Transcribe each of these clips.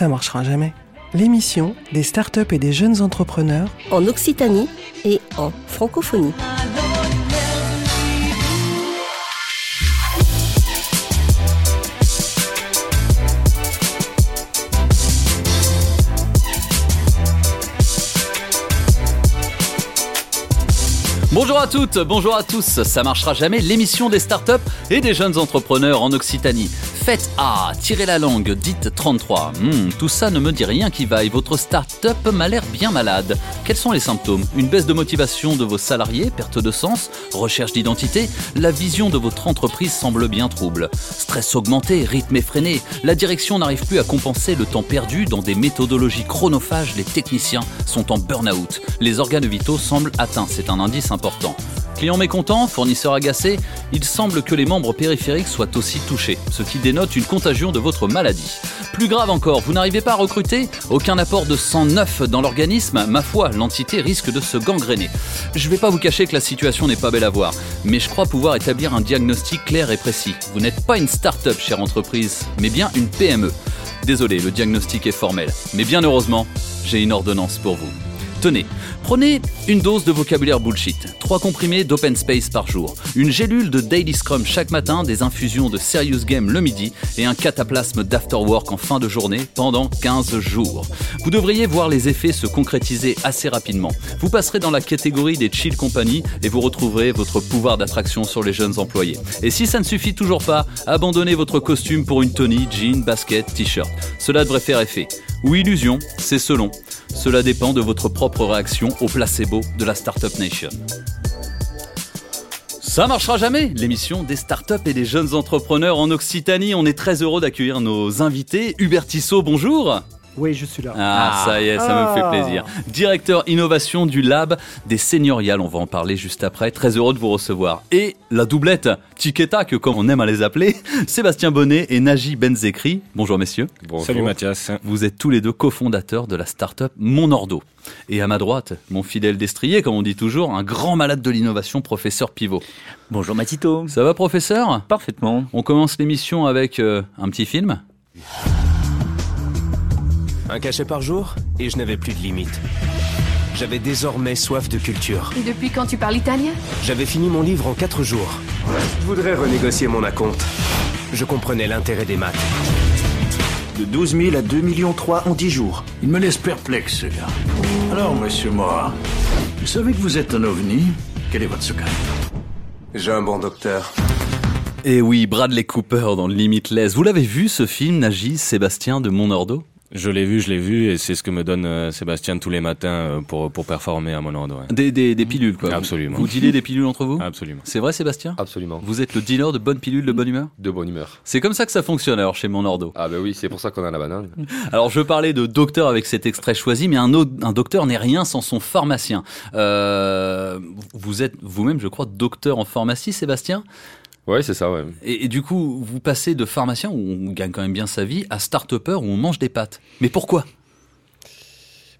ça marchera jamais. L'émission des startups et des jeunes entrepreneurs en Occitanie et en francophonie. Bonjour à toutes, bonjour à tous, ça marchera jamais, l'émission des startups et des jeunes entrepreneurs en Occitanie. Faites A, tirez la langue, dites 33. Hmm, tout ça ne me dit rien qui vaille, votre start-up m'a l'air bien malade. Quels sont les symptômes? Une baisse de motivation de vos salariés, perte de sens, recherche d'identité? La vision de votre entreprise semble bien trouble. Stress augmenté, rythme effréné, la direction n'arrive plus à compenser le temps perdu dans des méthodologies chronophages, les techniciens sont en burn-out. Les organes vitaux semblent atteints, c'est un indice important. Clients mécontents, fournisseurs agacés, il semble que les membres périphériques soient aussi touchés, ce qui dénote une contagion de votre maladie. Plus grave encore, vous n'arrivez pas à recruter Aucun apport de sang neuf dans l'organisme Ma foi, l'entité risque de se gangréner. Je vais pas vous cacher que la situation n'est pas belle à voir, mais je crois pouvoir établir un diagnostic clair et précis. Vous n'êtes pas une start-up, chère entreprise, mais bien une PME. Désolé, le diagnostic est formel, mais bien heureusement, j'ai une ordonnance pour vous. Tenez, prenez une dose de vocabulaire bullshit, trois comprimés d'open space par jour, une gélule de Daily Scrum chaque matin, des infusions de Serious Game le midi et un cataplasme d'afterwork en fin de journée pendant 15 jours. Vous devriez voir les effets se concrétiser assez rapidement. Vous passerez dans la catégorie des chill company et vous retrouverez votre pouvoir d'attraction sur les jeunes employés. Et si ça ne suffit toujours pas, abandonnez votre costume pour une Tony, jean, basket, t-shirt. Cela devrait faire effet. Ou illusion, c'est selon. Cela dépend de votre propre réaction au placebo de la Startup Nation. Ça marchera jamais, l'émission des startups et des jeunes entrepreneurs en Occitanie. On est très heureux d'accueillir nos invités. Hubert Tissot, bonjour. Oui, je suis là. Ah, ça y est, ça me fait Ah. plaisir. Directeur innovation du Lab des Senioriales, on va en parler juste après. Très heureux de vous recevoir. Et la doublette, Tiketa, que comme on aime à les appeler, Sébastien Bonnet et Naji Benzekri. Bonjour messieurs. Salut Mathias. Vous êtes tous les deux cofondateurs de la start-up Monordo. Et à ma droite, mon fidèle destrier, comme on dit toujours, un grand malade de l'innovation, professeur Pivot. Bonjour Matito. Ça va professeur? Parfaitement. On commence l'émission avec euh, un petit film. Un cachet par jour et je n'avais plus de limite. J'avais désormais soif de culture. Et depuis quand tu parles italien? J'avais fini mon livre en 4 jours. Je voudrais renégocier mon acompte. Je comprenais l'intérêt des maths. De 12 000 à 2 millions 3 en 10 jours. Il me laisse perplexe, ce gars. Alors, monsieur Morin, vous savez que vous êtes un ovni? Quel est votre secret? J'ai un bon docteur. Et oui, Bradley Cooper dans Limitless. Vous l'avez vu ce film, Naji, Sébastien de Monordo? Je l'ai vu, je l'ai vu, et c'est ce que me donne euh, Sébastien tous les matins euh, pour, pour performer à mon ordre. ouais. des, des, des pilules, quoi. Absolument. Vous dealez des pilules entre vous Absolument. C'est vrai, Sébastien Absolument. Vous êtes le dealer de bonnes pilules de bonne humeur De bonne humeur. C'est comme ça que ça fonctionne alors chez Monordo. Ah bah oui, c'est pour ça qu'on a la banane. Alors je parlais de docteur avec cet extrait choisi, mais un, autre- un docteur n'est rien sans son pharmacien. Euh, vous êtes vous-même, je crois, docteur en pharmacie, Sébastien? Ouais, c'est ça, ouais. et, et du coup, vous passez de pharmacien, où on gagne quand même bien sa vie, à start-upper, où on mange des pâtes. Mais pourquoi?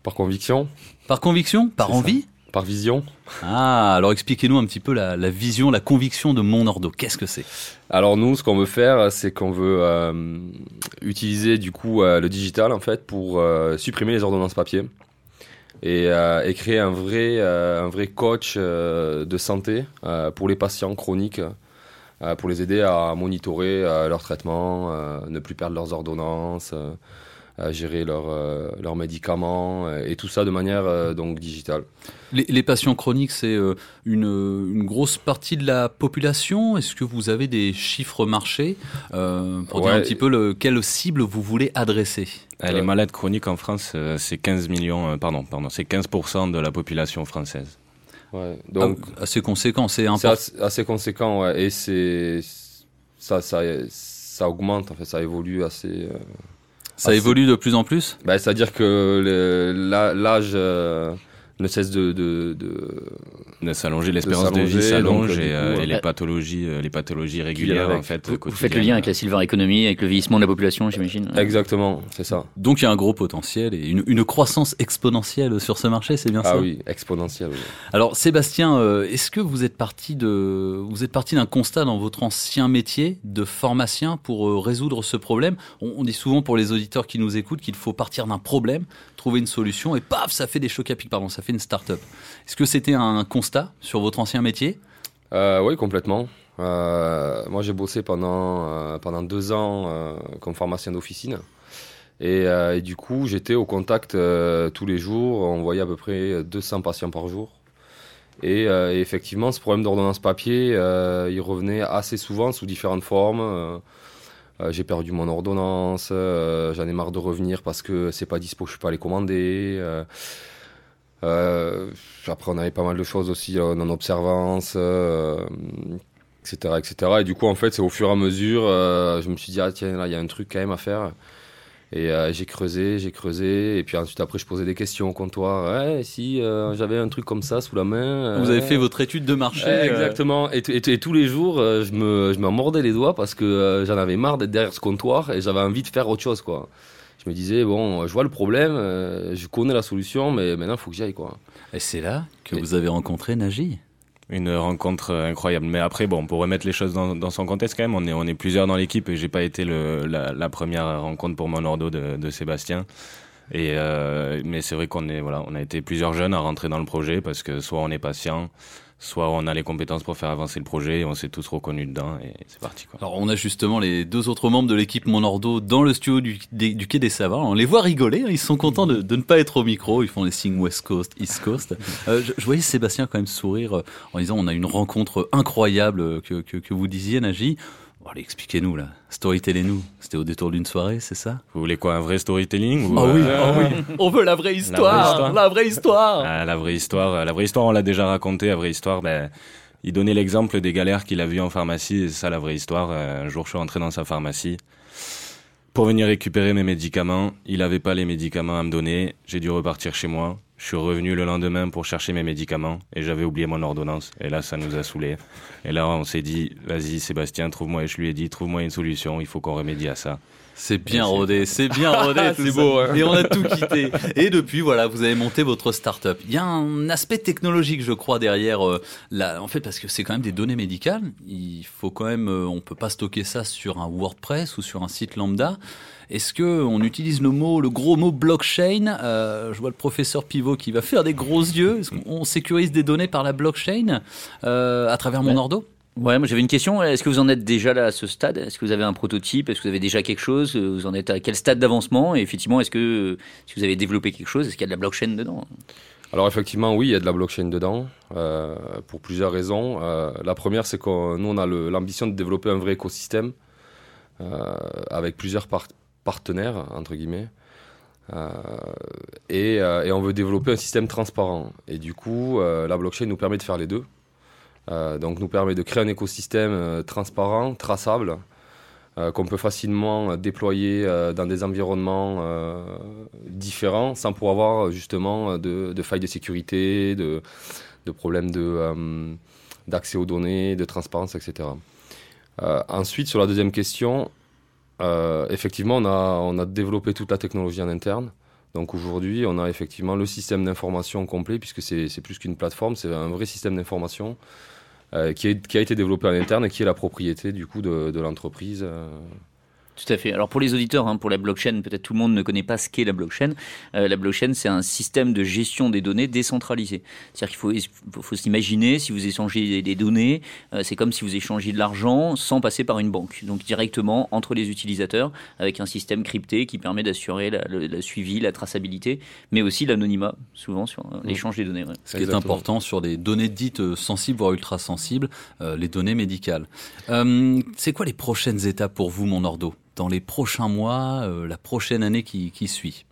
Par conviction, Par conviction? Par ça. envie? Par vision. Ah, alors expliquez-nous un petit peu la, la vision, la conviction de Monordo. Qu'est-ce que c'est? Alors nous, ce qu'on veut faire, c'est qu'on veut euh, utiliser du coup euh, le digital en fait pour euh, supprimer les ordonnances papier et, et créer un vrai, un vrai coach de santé pour les patients chroniques, pour les aider à monitorer euh, leur traitement, euh, ne plus perdre leurs ordonnances, euh, à gérer leurs euh, leurs médicaments euh, et tout ça de manière euh, donc digitale. les, les patients chroniques, c'est euh, une, une grosse partie de la population? Est-ce que vous avez des chiffres marchés euh, pour dire un petit peu le, quelle cible vous voulez adresser? Euh, Les malades chroniques en France, euh, c'est 15 millions, euh, pardon, pardon, c'est 15% de la population française. Ouais, donc Ah, assez conséquent, c'est C'est important. assez, assez conséquent, ouais. Et c'est ça, ça, ça augmente, en fait, ça évolue assez. euh, Ça assez- évolue de plus en plus? Bah, C'est-à-dire que le- la- l'âge euh, ne cesse de, de, de, de s'allonger, l'espérance de vie s'allonge et, les pathologies, les pathologies régulières en fait. Vous, faites le lien avec la silver economy, avec le vieillissement de la population, j'imagine. Exactement, c'est ça. Donc il y a un gros potentiel et une, croissance exponentielle sur ce marché, c'est bien ah ça? Ah oui, exponentielle. Oui. Alors Sébastien, est-ce que vous êtes parti de, vous êtes parti d'un constat dans votre ancien métier de pharmacien pour résoudre ce problème? On, dit souvent pour les auditeurs qui nous écoutent qu'il faut partir d'un problème, trouver une solution et paf, ça fait des chocs à pic, pardon, ça fait une start-up. Est-ce que c'était un constat sur votre ancien métier? Euh, Oui, complètement. Euh, moi, j'ai bossé pendant, euh, pendant deux ans comme pharmacien d'officine. Et, du coup, j'étais au contact tous les jours. On voyait à peu près 200 patients par jour. Et, effectivement, ce problème d'ordonnance papier, il revenait assez souvent sous différentes formes. j'ai perdu mon ordonnance, j'en ai marre de revenir parce que c'est pas dispo, je peux pas les commander. Après, on avait pas mal de choses aussi euh, en observance, etc., euh, etc. Et du coup, en fait, c'est au fur et à mesure, je me suis dit, ah tiens, là, il y a un truc quand même à faire. Et j'ai creusé, j'ai creusé, et puis ensuite après je posais des questions au comptoir. Ouais, si j'avais un truc comme ça sous la main. Vous avez fait votre étude de marché. exactement. Et, tous les jours, je me, je me mordais les doigts parce que j'en avais marre d'être derrière ce comptoir et j'avais envie de faire autre chose, quoi je me disais, bon, je vois le problème, euh, je connais la solution, mais maintenant, il faut que j'y aille. Quoi. Et c'est là que vous avez rencontré Nagy une rencontre incroyable. Mais après, bon, pour remettre les choses dans, son contexte, quand même, on est, on est plusieurs dans l'équipe et j'ai pas été le, la, première rencontre pour mon ordo de, de Sébastien. Et euh, mais c'est vrai qu'on est, voilà, on a été plusieurs jeunes à rentrer dans le projet parce que soit on est patient, soit on a les compétences pour faire avancer le projet, on s'est tous reconnus dedans et c'est parti. Quoi. Alors on a justement les deux autres membres de l'équipe Monordo dans le studio du, du, Quai des Savoirs. On les voit rigoler, hein. ils sont contents de, de, ne pas être au micro, ils font les signes West Coast, East Coast. Euh, je, voyais Sébastien quand même sourire euh, en disant on a une rencontre incroyable que, que, que vous disiez Nagy. Bon, allez, expliquez-nous là. Storytellez-nous. C'était au détour d'une soirée, c'est ça? Vous voulez quoi, un vrai storytelling ou oh, oui, oh oui, on veut la vraie histoire. La vraie histoire. Ah, la vraie histoire. La vraie histoire, on l'a déjà raconté. La vraie histoire, ben, il donnait l'exemple des galères qu'il a vues en pharmacie. C'est ça la vraie histoire. Euh, un jour, je suis entré dans sa pharmacie pour venir récupérer mes médicaments. Il n'avait pas les médicaments à me donner. J'ai dû repartir chez moi. Je suis revenu le lendemain pour chercher mes médicaments et j'avais oublié mon ordonnance. Et là, ça nous a saoulés. Et là, on s'est dit, vas-y, Sébastien, trouve-moi. Et je lui ai dit, trouve-moi une solution. Il faut qu'on remédie à ça. C'est bien rodé, c'est bien rodé, c'est beau. Hein. Et on a tout quitté. Et depuis, voilà, vous avez monté votre start-up. Il y a un aspect technologique, je crois, derrière. Euh, en fait, parce que c'est quand même des données médicales. Il faut quand même, euh, on peut pas stocker ça sur un WordPress ou sur un site lambda. Est-ce que on utilise le mot, le gros mot blockchain euh, Je vois le professeur Pivot qui va faire des gros yeux. Est-ce qu'on sécurise des données par la blockchain à travers mon ordo? Ouais, moi j'avais une question. Est-ce que vous en êtes déjà là à ce stade? Est-ce que vous avez un prototype? Est-ce que vous avez déjà quelque chose? Vous en êtes à quel stade d'avancement? Et effectivement, est-ce que si vous avez développé quelque chose, est-ce qu'il y a de la blockchain dedans? Alors effectivement, oui, il y a de la blockchain dedans, euh, pour plusieurs raisons. Euh, la première, c'est que nous, on a l'ambition de développer un vrai écosystème euh, avec plusieurs partenaires, entre guillemets. Et, et, on veut développer un système transparent. Et du coup, la blockchain nous permet de faire les deux. Euh, donc nous permet de créer un écosystème euh, transparent, traçable, euh, qu'on peut facilement déployer dans des environnements différents sans pour avoir justement de, failles de sécurité, de, problèmes d'accès aux données, de transparence, etc. ensuite, sur la deuxième question, effectivement, on a, développé toute la technologie en interne. Donc aujourd'hui, on a effectivement le système d'information complet, puisque c'est plus qu'une plateforme, c'est un vrai système d'information euh, qui, a été développé en interne et qui est la propriété du coup de, de l'entreprise. Euh. Tout à fait. Alors pour les auditeurs, hein, pour la blockchain, peut-être tout le monde ne connaît pas ce qu'est la blockchain. Euh, la blockchain, c'est un système de gestion des données décentralisé. C'est-à-dire qu'il faut, faut, s'imaginer, si vous échangez des, données, euh, c'est comme si vous échangez de l'argent sans passer par une banque. Donc directement entre les utilisateurs, avec un système crypté qui permet d'assurer le, suivi, la traçabilité, mais aussi l'anonymat, souvent sur euh, l'échange des données. Ce qui est important sur des données dites sensibles, voire ultra sensibles, les données médicales. c'est quoi les prochaines étapes pour vous, mon ordo? Dans les prochains mois, euh, la prochaine année qui, suit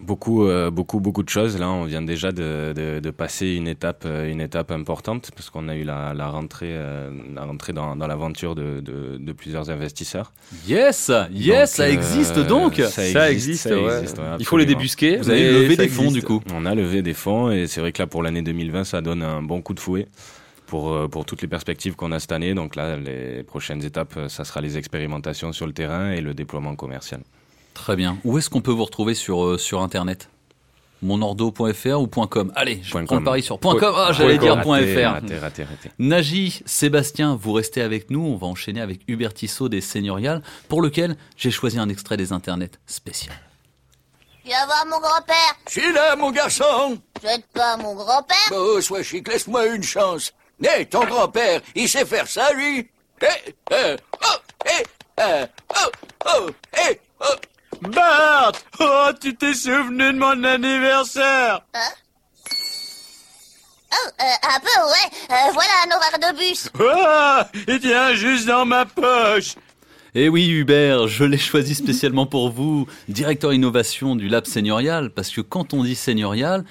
Beaucoup, euh, beaucoup, beaucoup de choses. Là, on vient déjà de, de, de passer une étape, euh, une étape importante parce qu'on a eu la, la rentrée, euh, la rentrée dans, dans l'aventure de, de, de, plusieurs investisseurs. Yes, yes, donc, ça existe donc. Ça existe, ça existe, ça ouais. existe ouais, Il faut les débusquer. Vous avez levé des fonds du coup. On a levé des fonds et c'est vrai que là, pour l'année 2020, ça donne un bon coup de fouet pour, pour toutes les perspectives qu'on a cette année. Donc là, les prochaines étapes, ça sera les expérimentations sur le terrain et le déploiement commercial. Très bien. Où est-ce qu'on peut vous retrouver sur, euh, sur Internet? Monordo.fr ou .com? Allez, je prends le pari sur .com. Ah, j'allais dire .fr. Nagy, Sébastien, vous restez avec nous. On va enchaîner avec Hubert Tissot des Seigneuriales, pour lequel j'ai choisi un extrait des internets spécial. Viens voir mon grand-père. Je suis là, mon garçon. Jette pas mon grand-père. Oh, sois chic, laisse-moi une chance. Hé, ton grand-père, il sait faire ça, lui Hé, eh, oh, hé, eh, oh, oh, hé, oh. Bart Oh, tu t'es souvenu de mon anniversaire? Hein? Oh, euh, un peu, ouais. Euh, voilà un horaire de bus. Oh Il tient juste dans ma poche eh oui, Hubert, je l'ai choisi spécialement pour vous, directeur innovation du Lab Seigneurial, parce que quand on dit seigneurial,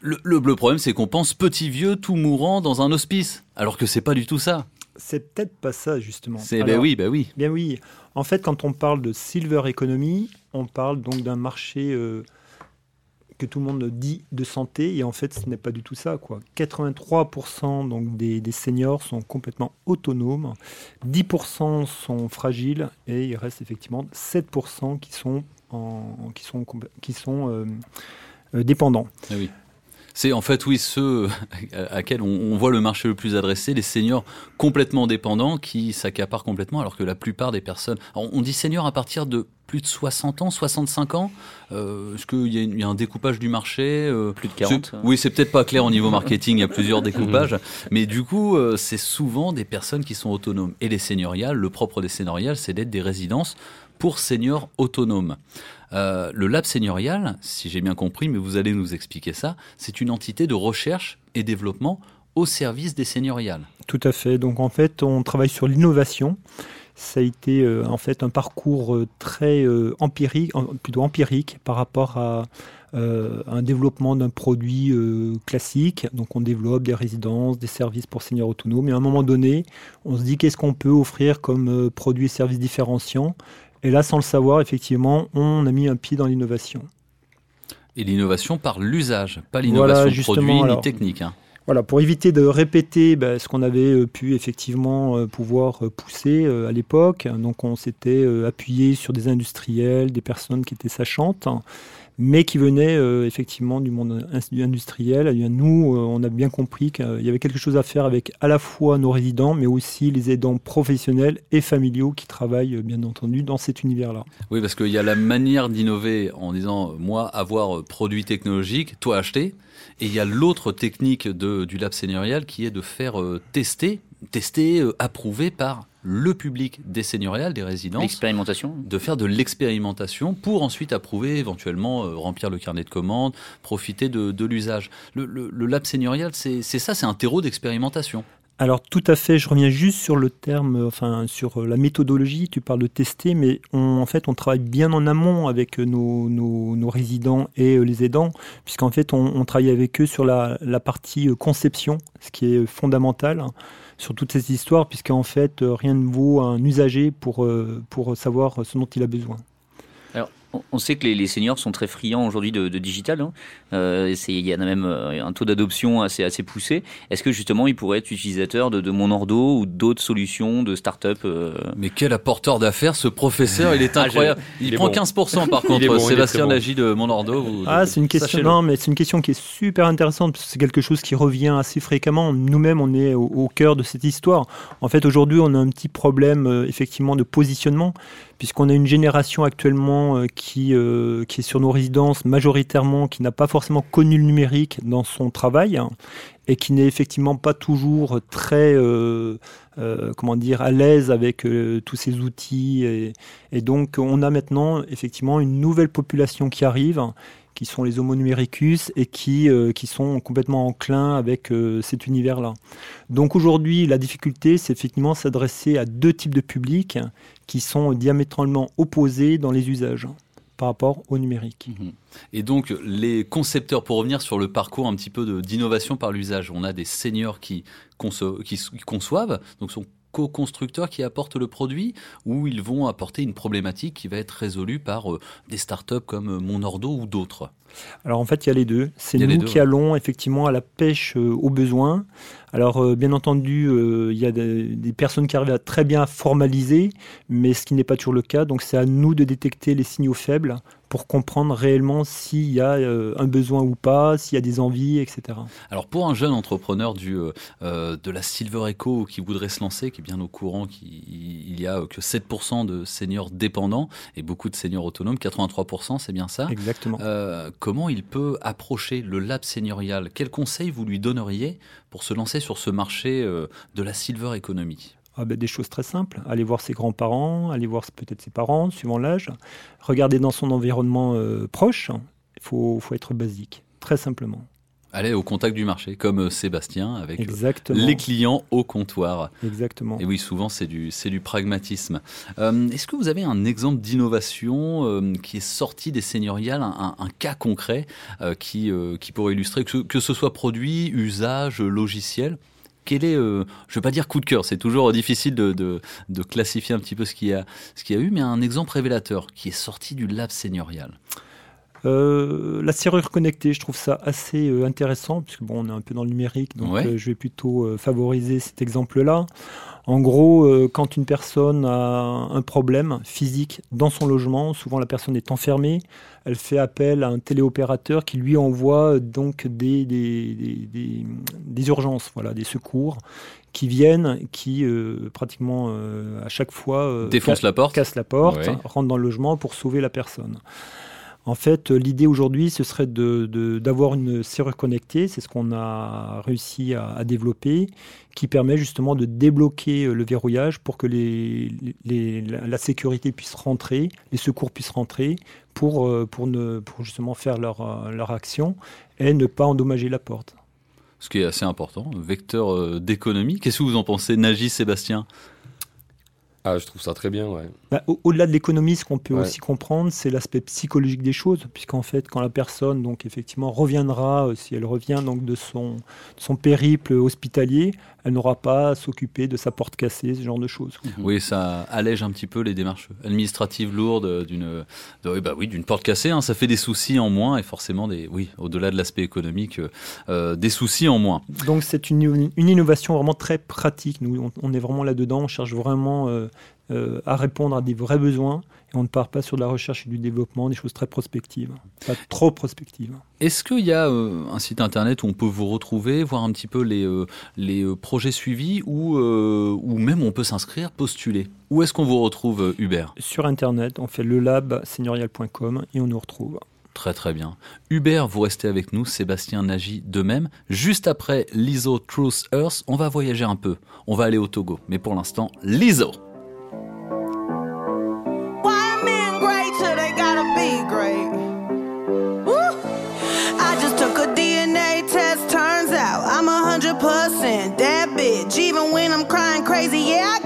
le, le, le problème c'est qu'on pense petit vieux tout mourant dans un hospice, alors que c'est pas du tout ça. C'est peut-être pas ça justement. C'est ben oui, ben oui. Bien oui. En fait, quand on parle de silver economy, on parle donc d'un marché euh, que tout le monde dit de santé, et en fait, ce n'est pas du tout ça. Quoi. 83% donc, des, des, seniors sont complètement autonomes, 10% sont fragiles, et il reste effectivement 7% qui sont, en, qui sont, qui sont euh, euh, dépendants. Ah oui. C'est en fait, oui, ceux à quels on, on, voit le marché le plus adressé, les seniors complètement dépendants qui s'accaparent complètement, alors que la plupart des personnes. On dit seniors à partir de plus de 60 ans, 65 ans euh, Est-ce qu'il y, y, a un découpage du marché euh, Plus de 40 Oui, c'est peut-être pas clair au niveau marketing, il y a plusieurs découpages. mais du coup, euh, c'est souvent des personnes qui sont autonomes. Et les seigneuriales, le propre des seigneuriales, c'est d'être des résidences pour seniors autonomes. Euh, le lab seigneurial, si j'ai bien compris, mais vous allez nous expliquer ça, c'est une entité de recherche et développement au service des seigneuriales. Tout à fait. Donc en fait, on travaille sur l'innovation. Ça a été euh, en fait un parcours euh, très euh, empirique, plutôt empirique par rapport à euh, un développement d'un produit classique. Donc on développe des résidences, des services pour seniors autonomes. Et à un moment donné, on se dit qu'est-ce qu'on peut offrir comme produits et services différenciants. Et là, sans le savoir, effectivement, on a mis un pied dans l'innovation. Et l'innovation par l'usage, pas l'innovation voilà, produit alors, ni technique. Hein. Voilà, pour éviter de répéter ben, ce qu'on avait pu effectivement pouvoir pousser à l'époque. Donc on s'était appuyé sur des industriels, des personnes qui étaient sachantes mais qui venaient euh, effectivement du monde industriel. Et nous, euh, on a bien compris qu'il y avait quelque chose à faire avec à la fois nos résidents, mais aussi les aidants professionnels et familiaux qui travaillent, bien entendu, dans cet univers-là. Oui, parce qu'il y a la manière d'innover en disant, moi, avoir produit technologique, toi, acheter. Et il y a l'autre technique du lab seigneurial qui est de faire euh, tester, tester, euh, approuver par le public des seigneuriales, des résidences. L'expérimentation. De faire de l'expérimentation pour ensuite approuver, éventuellement euh, remplir le carnet de commandes, profiter de, de l'usage. Le, le, le, lab seigneurial, c'est ça, c'est un terreau d'expérimentation. Alors tout à fait, je reviens juste sur le terme, enfin sur la méthodologie, tu parles de tester, mais on, en fait on travaille bien en amont avec nos, nos, nos résidents et les aidants, puisqu'en fait on, on, travaille avec eux sur la, la, partie conception, ce qui est fondamental sur toutes ces histoires, puisqu'en fait rien ne vaut un usager pour, pour savoir ce dont il a besoin. On sait que les, les seniors sont très friands aujourd'hui de, de, digital. Hein. Euh, il y en a même un taux d'adoption assez, assez poussé. Est-ce que justement, ils pourraient être utilisateurs de, de mon ordo ou d'autres solutions de start-up euh... Mais quel apporteur d'affaires, ce professeur Il est incroyable. Ah, il, il est prend bon. 15% par contre, bon, Sébastien Nagy bon. de mon ordo. Vous, ah, c'est une question. Non, mais c'est une question qui est super intéressante parce que c'est quelque chose qui revient assez fréquemment. Nous-mêmes, on est au, au, cœur de cette histoire. En fait, aujourd'hui, on a un petit problème euh, effectivement de positionnement puisqu'on a une génération actuellement euh, qui, euh, qui est sur nos résidences majoritairement, qui n'a pas forcément connu le numérique dans son travail hein, et qui n'est effectivement pas toujours très euh, comment dire à l'aise avec tous ces outils. Et, donc on a maintenant effectivement une nouvelle population qui arrive qui sont les Homo numericus et qui, euh, qui sont complètement enclins avec euh, cet univers-là. Donc aujourd'hui, la difficulté, c'est effectivement s'adresser à deux types de publics qui sont diamétralement opposés dans les usages. par rapport au numérique. Mhm. Et donc, les concepteurs, pour revenir sur le parcours un petit peu d'innovation par l'usage, on a des seniors qui, qui conçoivent, donc sont co-constructeurs qui apportent le produit, ou ils vont apporter une problématique qui va être résolue par euh, des startups comme euh, Monordo ou d'autres. Alors en fait, il y a les deux. C'est nous deux, qui ouais. allons effectivement à la pêche euh, aux besoins. Alors euh, bien entendu, euh, il y a des, des personnes qui arrivent à très bien formaliser, mais ce qui n'est pas toujours le cas. Donc c'est à nous de détecter les signaux faibles pour comprendre réellement s'il y a euh, un besoin ou pas, s'il y a des envies, etc. Alors pour un jeune entrepreneur du, de la Silver Echo qui voudrait se lancer, qui est bien au courant qu'il y a que 7% de seniors dépendants et beaucoup de seniors autonomes, 83% c'est bien ça Exactement. Comment il peut approcher le lab seigneurial Quels conseils vous lui donneriez pour se lancer sur ce marché euh, de la Silver Economy? Ah ben, des choses très simples. Aller voir ses grands-parents, aller voir peut-être ses parents, suivant l'âge. Regarder dans son environnement euh, proche. Il faut, faut être basique, très simplement. Aller au contact du marché, comme euh, Sébastien, avec euh, Exactement. les clients au comptoir. Exactement. Et oui, souvent c'est du, c'est du pragmatisme. Euh, Est-ce que vous avez un exemple d'innovation euh, qui est sorti des seigneuriales, un, un- un cas concret euh, qui, qui pourrait illustrer que ce, que ce soit produit, usage, logiciel? Quel est, euh, je ne veux pas dire coup de cœur, c'est toujours difficile de, de, de classifier un petit peu ce qu'il y, a- ce qu'il y a eu, mais un exemple révélateur qui est sorti du lab seigneurial. Euh, la serrure connectée, je trouve ça assez euh, intéressant, puisque bon, on est un peu dans le numérique, donc Ouais. euh, je vais plutôt euh, favoriser cet exemple-là. En gros, euh, quand une personne a un problème physique dans son logement, souvent la personne est enfermée, elle fait appel à un téléopérateur qui lui envoie donc des, des, des- des- urgences, voilà, des secours qui viennent, qui euh, pratiquement euh, à chaque fois euh, Défonce ca- la porte. cassent la porte, Ouais. rentrent dans le logement pour sauver la personne. En fait, euh, l'idée aujourd'hui, ce serait de- de- d'avoir une serrure connectée. C'est ce qu'on a réussi à, développer, qui permet justement de débloquer euh, le verrouillage pour que la, sécurité puisse rentrer, les secours puissent rentrer pour, euh, justement faire leur, leur action et ne pas endommager la porte. Ce qui est assez important, vecteur d'économie. Qu'est-ce que vous en pensez, Nagy, Sébastien? Ah, je trouve ça très bien, ouais. Bah, au- Au-delà de l'économie, ce qu'on peut Ouais. aussi comprendre, c'est l'aspect psychologique des choses, puisqu'en fait, quand la personne, donc effectivement, reviendra, euh, si elle revient donc de son, de son périple hospitalier, elle n'aura pas à s'occuper de sa porte cassée, ce genre de choses. Oui, ça allège un petit peu les démarches administratives lourdes d'une bah oui, d'une porte cassée. hein. ça fait des soucis en moins et forcément, des, oui, au-delà de l'aspect économique, euh, des soucis en moins. Donc c'est une, une innovation vraiment très pratique. Nous, on, on est vraiment là-dedans, on cherche vraiment euh, euh, à répondre à des vrais besoins on ne part pas sur de la recherche et du développement, des choses très prospectives, pas trop prospectives. Est-ce qu'il y a euh, un site internet où on peut vous retrouver, voir un petit peu les, euh, les euh, projets suivis ou, euh, ou même on peut s'inscrire, postuler? Où est-ce qu'on vous retrouve, Hubert? Sur Internet, on fait le lab seigneurial.com et on nous retrouve. Très très bien. Hubert, vous restez avec nous, Sébastien Nagy de même. Juste après l'ISO Truth Earth, on va voyager un peu. On va aller au Togo. Mais pour l'instant, l'ISO. Percent that bitch. Even when I'm crying crazy, yeah, I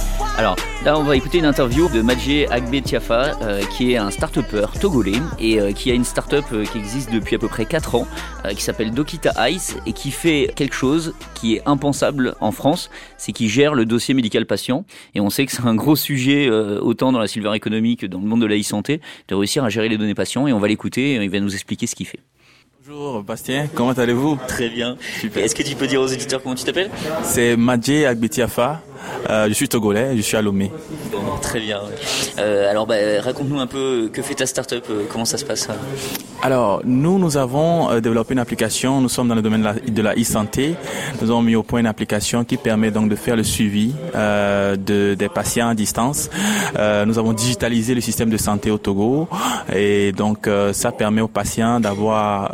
Alors là, on va écouter une interview de Madje Agbe Tiafa, euh, qui est un start-upper togolais et euh, qui a une start-up euh, qui existe depuis à peu près 4 ans, euh, qui s'appelle Dokita Ice et qui fait quelque chose qui est impensable en France, c'est qu'il gère le dossier médical patient. Et on sait que c'est un gros sujet, euh, autant dans la silver economy que dans le monde de la e-santé, de réussir à gérer les données patients. Et on va l'écouter, et il va nous expliquer ce qu'il fait. Bonjour Bastien, comment allez-vous? Très bien. Est-ce que tu peux dire aux éditeurs comment tu t'appelles? C'est Madje Agbetiafa, euh, je suis togolais, je suis à Lomé. Bon, très bien. Euh, alors, bah, raconte-nous un peu que fait ta startup, euh, comment ça se passe Alors, nous, nous avons développé une application, nous sommes dans le domaine de la- e-santé, nous avons mis au point une application qui permet donc de faire le suivi euh, de, des patients à distance. Nous avons digitalisé le système de santé au Togo et donc ça permet aux patients d'avoir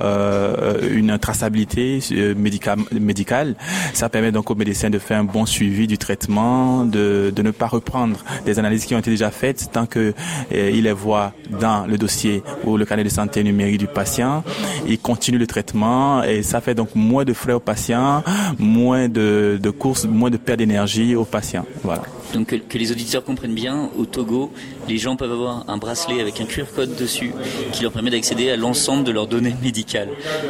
une traçabilité médica- médicale. Ça permet donc aux médecins de faire un bon suivi du traitement, de, de ne pas reprendre des analyses qui ont été déjà faites tant que il les voit dans le dossier ou le carnet de santé numérique du patient. Il continue le traitement et ça fait donc moins de frais aux patients, moins de, de courses, moins de perte d'énergie aux patients. Voilà. Donc, que les auditeurs comprennent bien, au Togo, les gens peuvent avoir un bracelet avec un QR code dessus qui leur permet d'accéder à l'ensemble de leurs données médicales,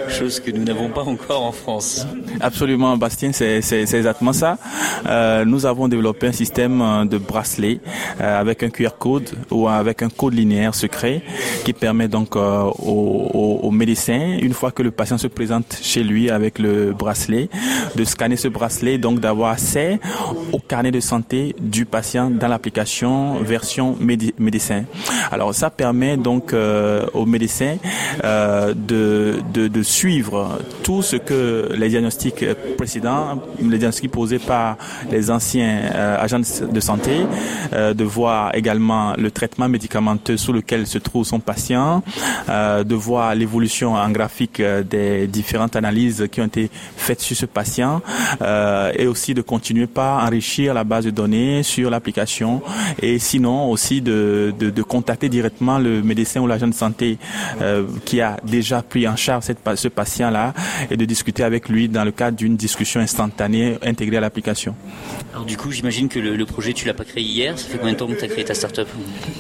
chose que nous n'avons pas encore en France. Absolument, Bastien, c'est exactement ça. Euh, nous avons développé un système euh, de bracelet euh, avec un QR code ou avec un code linéaire secret qui permet donc aux, médecins, une fois que le patient se présente chez lui avec le bracelet, de scanner ce bracelet, donc d'avoir accès au carnet de santé du patient dans l'application version médi- médecin. Alors ça permet donc euh, aux médecins euh, de, de, suivre tout ce que les diagnostics précédents, les diagnostics posés par les anciens euh, agents de santé, de voir également le traitement médicamenteux sous lequel se trouve son patient, de voir l'évolution en graphique des différentes analyses qui ont été faites sur ce patient et aussi de continuer par enrichir la base de données sur l'application et sinon aussi de, de, de contacter directement le médecin ou l'agent de santé euh, qui a déjà pris en charge cette, ce patient-là et de discuter avec lui dans le cadre d'une discussion instantanée intégrée à l'application. Alors, du coup, j'imagine que le, le projet, tu l'as pas créé hier. Ça fait combien de temps que tu as créé ta startup?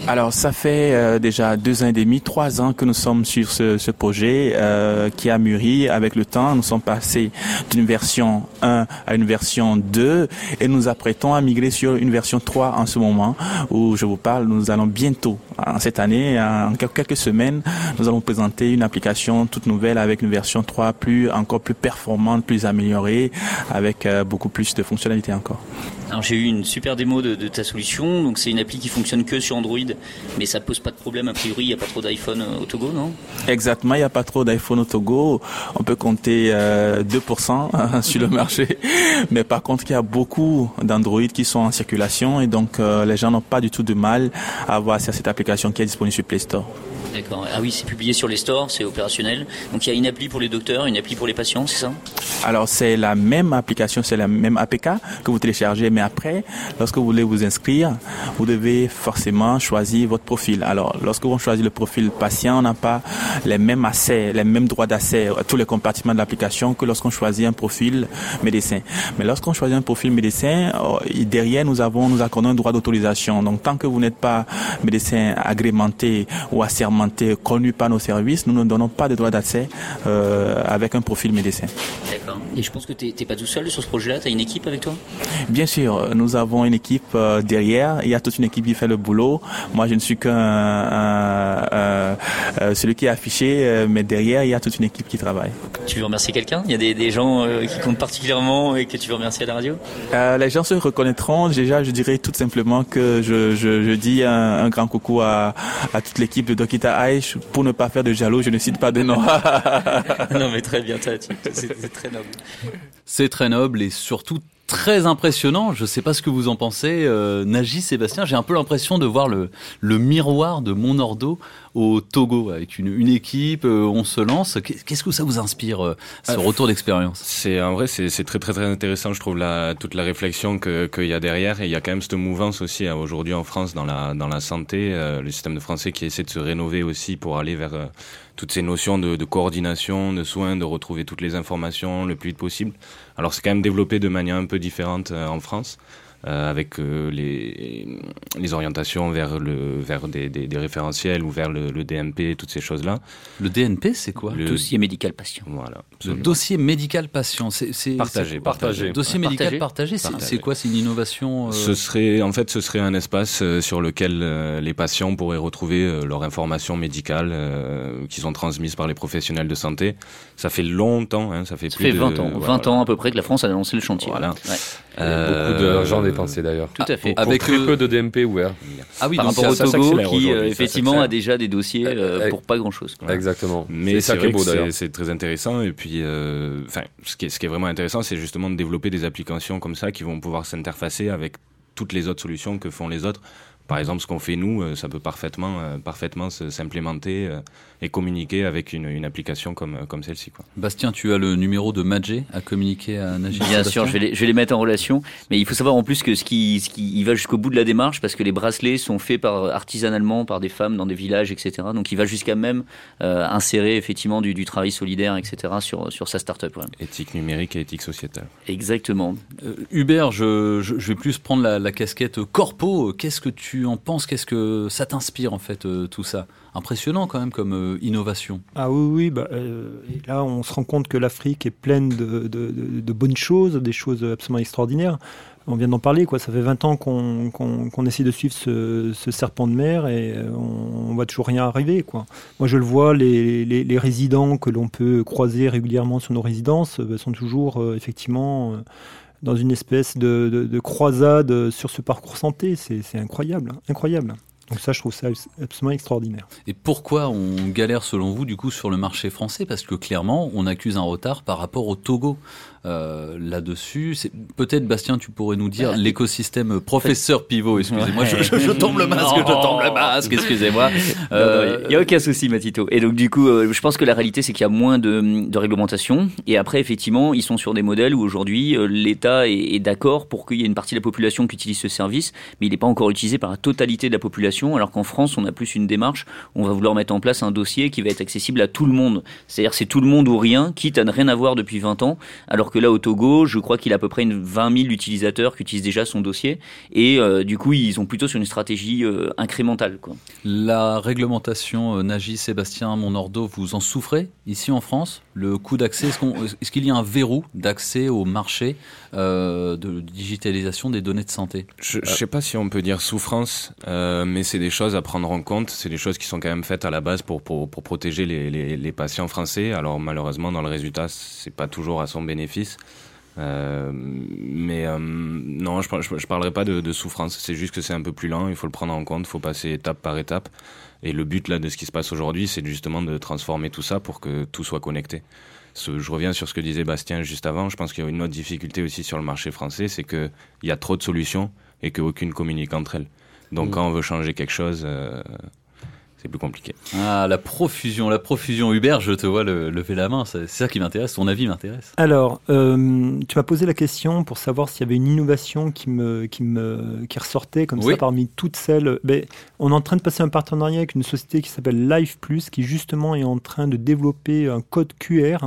Alors, ça fait euh, déjà deux ans et demi, trois ans que nous sommes sur ce, ce projet euh, qui a mûri avec le temps. Nous sommes passés d'une version 1 à une version 2 et nous apprêtons à migrer sur une version 3 en ce moment où je vous parle. Nous allons bientôt, en cette année, en quel- quelques semaines, nous allons présenter une application toute nouvelle avec une version 3 plus, encore plus performante, plus améliorée, avec euh, beaucoup plus de fonctionnalités encore. Alors, j'ai eu une super démo de, de ta solution. Donc, c'est une appli qui fonctionne que sur Android, mais ça pose pas de problème. A priori, il n'y a pas trop d'iPhone euh, au Togo, non? Exactement, il n'y a pas trop d'iPhone au Togo. On peut compter euh, 2% sur le marché. Mais par contre, il y a beaucoup d'Android qui sont en circulation et donc euh, les gens n'ont pas du tout de mal avoir à cette application qui est disponible sur Play Store. D'accord. Ah oui, c'est publié sur les stores, c'est opérationnel. Donc, il y a une appli pour les docteurs, une appli pour les patients, c'est ça? Alors c'est la même application, c'est la même APK que vous téléchargez, mais après, lorsque vous voulez vous inscrire, vous devez forcément choisir votre profil. Alors lorsque vous choisissez le profil patient, on n'a pas les mêmes accès, les mêmes droits d'accès à tous les compartiments de l'application que lorsqu'on choisit un profil médecin. Mais lorsqu'on choisit un profil médecin, euh, derrière nous avons, nous accordons un droit d'autorisation. Donc tant que vous n'êtes pas médecin agrémenté ou assermenté, connu par nos services, nous ne donnons pas de droit d'accès euh, avec un profil médecin. D'accord. Et je pense que t'es t'es pas tout seul sur ce projet-là, tu as une équipe avec toi? Bien sûr, nous avons une équipe euh, derrière. Il y a toute une équipe qui fait le boulot. Moi, je ne suis qu'un un- un- euh, celui qui est affiché, mais derrière, il y a toute une équipe qui travaille. Tu veux remercier quelqu'un? Il y a des, des gens euh, qui comptent particulièrement et que tu veux remercier à la radio? Les gens se reconnaîtront. Déjà, je dirais tout simplement que je, je, je dis un, un grand coucou à, à toute l'équipe de Dokita Aish. Pour ne pas faire de jaloux, je ne cite pas de nom. Non, mais très bien, c'est très noble. C'est très noble et surtout très impressionnant. Je sais pas ce que vous en pensez, euh, Nagy, Sébastien. J'ai un peu l'impression de voir le, le miroir de mon ordo au Togo avec une, une équipe. euh, on se lance. Qu'est- Qu'est-ce que ça vous inspire euh, ce Ah, retour d'expérience? C'est en vrai, c'est très très très intéressant. Je trouve la, toute la réflexion que qu'il y a derrière et il y a quand même cette mouvance aussi hein, aujourd'hui en France dans la dans la santé, euh, le système de français qui essaie de se rénover aussi pour aller vers euh, toutes ces notions de, coordination, de soins, de retrouver toutes les informations le plus vite possible. Alors c'est quand même développé de manière un peu différente euh, en France. Euh, avec euh, les, les orientations vers, le, vers des, des, des référentiels ou vers le, le DMP, toutes ces choses-là. Le DNP, c'est quoi Le Dossier médical patient. Voilà. Le dossier médical patient, c'est Partagé, partagé. Dossier Ouais, médical partagé. partagé, c'est quoi? C'est une innovation euh, Ce serait, en fait, ce serait un espace euh, sur lequel euh, les patients pourraient retrouver euh, leur information médicale euh, qui sont transmises par les professionnels de santé. Ça fait longtemps, hein, ça fait Ça plus fait de 20 ans. voilà. 20 ans à peu près que la France a lancé le chantier. Voilà. Ouais. Euh, Beaucoup d'argent dépensé d'ailleurs. Tout à fait. Pour Avec, très euh, peu de DMP ouverts. Ah oui, Par rapport au Togo, qui euh, effectivement a déjà des dossiers euh, Euh, pour pas grand chose. Exactement. Mais c'est beau d'ailleurs. très intéressant. Et puis, euh, enfin, ce qui est vraiment intéressant, c'est justement de développer des applications comme ça qui vont pouvoir s'interfacer avec toutes les autres solutions que font les autres. Par exemple, ce qu'on fait nous, euh, ça peut parfaitement, euh, parfaitement s'implémenter euh, et communiquer avec une, une application comme, comme celle-ci. Bastien, tu as le numéro de Madjé à communiquer à Najib Bien Sébastien sûr, je vais, les, je vais les mettre en relation. Mais il faut savoir en plus que ce qui, ce qui il va jusqu'au bout de la démarche parce que les bracelets sont faits par artisanalement par des femmes dans des villages, etc. Donc il va jusqu'à même euh, insérer effectivement du, du travail solidaire, etc. sur, sur sa start-up. ouais. Éthique numérique et éthique sociétale. Exactement. Euh, Hubert, je, je, je vais plus prendre la, la casquette corpo. Qu'est-ce que tu en penses Qu'est-ce que ça t'inspire en fait euh, tout ça? Impressionnant quand même comme euh, innovation. Ah oui, oui, bah, euh, là on se rend compte que l'Afrique est pleine de, de- bonnes choses, des choses absolument extraordinaires. On vient d'en parler, quoi. ça fait 20 ans qu'on essaie de suivre ce, serpent de mer et on, on voit toujours rien arriver. Quoi. Moi je le vois, les, les- résidents que l'on peut croiser régulièrement sur nos résidences sont toujours effectivement dans une espèce de, de- de croisade sur ce parcours santé. C'est c'est incroyable, hein, incroyable. Donc ça je trouve ça absolument extraordinaire. Et pourquoi on galère selon vous du coup sur le marché français? Parce que clairement, on accuse un retard par rapport au Togo. Euh, Là-dessus, c'est peut-être Bastien, tu pourrais nous dire l'écosystème professeur pivot. Excusez-moi, je, je- je tombe le masque, je tombe le masque. Excusez-moi. Euh, Il n'y a aucun souci, Matito. Et donc, du coup, euh, je pense que la réalité, c'est qu'il y a moins de, de réglementation. Et après, effectivement, ils sont sur des modèles où aujourd'hui, euh, l'État est, est d'accord pour qu'il y ait une partie de la population qui utilise ce service, mais il n'est pas encore utilisé par la totalité de la population. Alors qu'en France, on a plus une démarche on va vouloir mettre en place un dossier qui va être accessible à tout le monde. C'est-à-dire, c'est tout le monde ou rien, quitte à ne rien avoir depuis 20 ans. Alors que là, au Togo, je crois qu'il a à peu près une 20 000 utilisateurs qui utilisent déjà son dossier. Et euh, du coup, ils sont plutôt sur une stratégie euh, incrémentale. La réglementation euh, Nagy, Sébastien, Monordo, vous en souffrez ici en France? Le coût d'accès, est-ce qu'il y a un verrou d'accès au marché euh, de digitalisation des données de santé? Je ne sais pas si on peut dire souffrance, euh, mais c'est des choses à prendre en compte. C'est des choses qui sont quand même faites à la base pour, protéger les, patients français. Alors malheureusement, dans le résultat, c'est pas toujours à son bénéfice. Euh, mais non, je, je parlerai pas de souffrance. C'est juste que c'est un peu plus lent. Il faut le prendre en compte. Il faut passer étape par étape. Et le but là de ce qui se passe aujourd'hui, c'est justement de transformer tout ça pour que tout soit connecté. Ce- Je reviens sur ce que disait Bastien juste avant. Je pense qu'il y a une autre difficulté aussi sur le marché français, c'est qu'il y a trop de solutions et qu'aucune communique entre elles. Donc Mm. quand on veut changer quelque chose, euh, c'est plus compliqué. Ah, la profusion, la profusion. Hubert, je te vois le- lever la main. C'est ça qui m'intéresse. Ton avis m'intéresse. Alors, euh, tu m'as posé la question pour savoir s'il y avait une innovation qui me, qui me, qui ressortait comme Oui. ça parmi toutes celles. Ben, on est en train de passer un partenariat avec une société qui s'appelle Life Plus, qui justement est en train de développer un code QR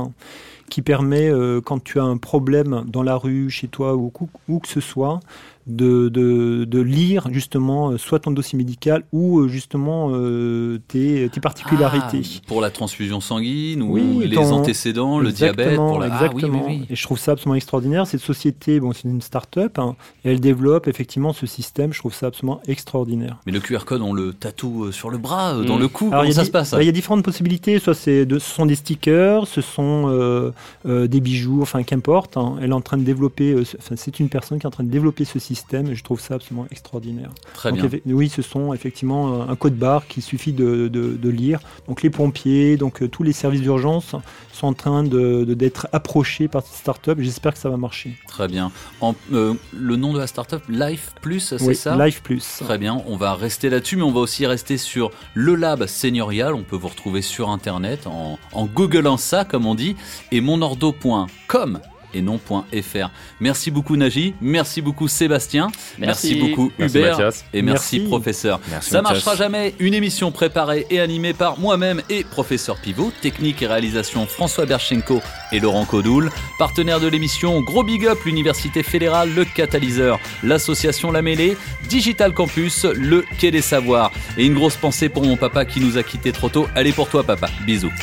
qui permet, euh, quand tu as un problème dans la rue, chez toi ou où, que ce soit, de, de, de lire justement euh, soit ton dossier médical ou euh, justement euh, tes, tes particularités. Ah, pour la transfusion sanguine ou Oui, les ton- antécédents, le diabète. Exactement, Pour la... Ah, oui, exactement. oui, oui. Et je trouve ça absolument extraordinaire. Cette société, bon, c'est une start-up, hein, et elle développe effectivement ce système. Je trouve ça absolument extraordinaire. Mais le QR code, on le tatoue sur le bras, dans Mm. le cou. Alors, Comment ça se passe Il y a différentes possibilités. Soit de, ce sont des stickers, ce sont euh, euh, des bijoux, enfin qu'importe. hein. Elle est en train de développer. euh, c'est une personne qui est en train de développer ce système. Et je trouve ça absolument extraordinaire. Très Donc, bien. Oui, ce sont effectivement un code barre qu'il suffit de, de- de lire. Donc les pompiers, donc euh, tous les services d'urgence sont en train de- d'être approchés par cette start-up. J'espère que ça va marcher. Très bien. En- euh, le nom de la startup, Life Plus, c'est Oui, ça? Life Plus. Très bien. On va rester là-dessus, mais on va aussi rester sur le lab seigneurial. On peut vous retrouver sur Internet en, en googlant ça, comme on dit, et monordo.com. et non .fr. Merci beaucoup Naji, merci beaucoup Sébastien, Merci. beaucoup Merci, Hubert Mathias. et merci, Merci. professeur. Merci, Ça Mathias. marchera jamais, une émission préparée et animée par moi-même et professeur Pivot, technique et réalisation François Berchenko et Laurent Codoul, partenaire de l'émission Gros Big Up, l'Université fédérale, le Catalyseur, l'association La Mêlée, Digital Campus, le Quai des Savoirs et une grosse pensée pour mon papa qui nous a quittés trop tôt. Allez pour toi papa, bisous.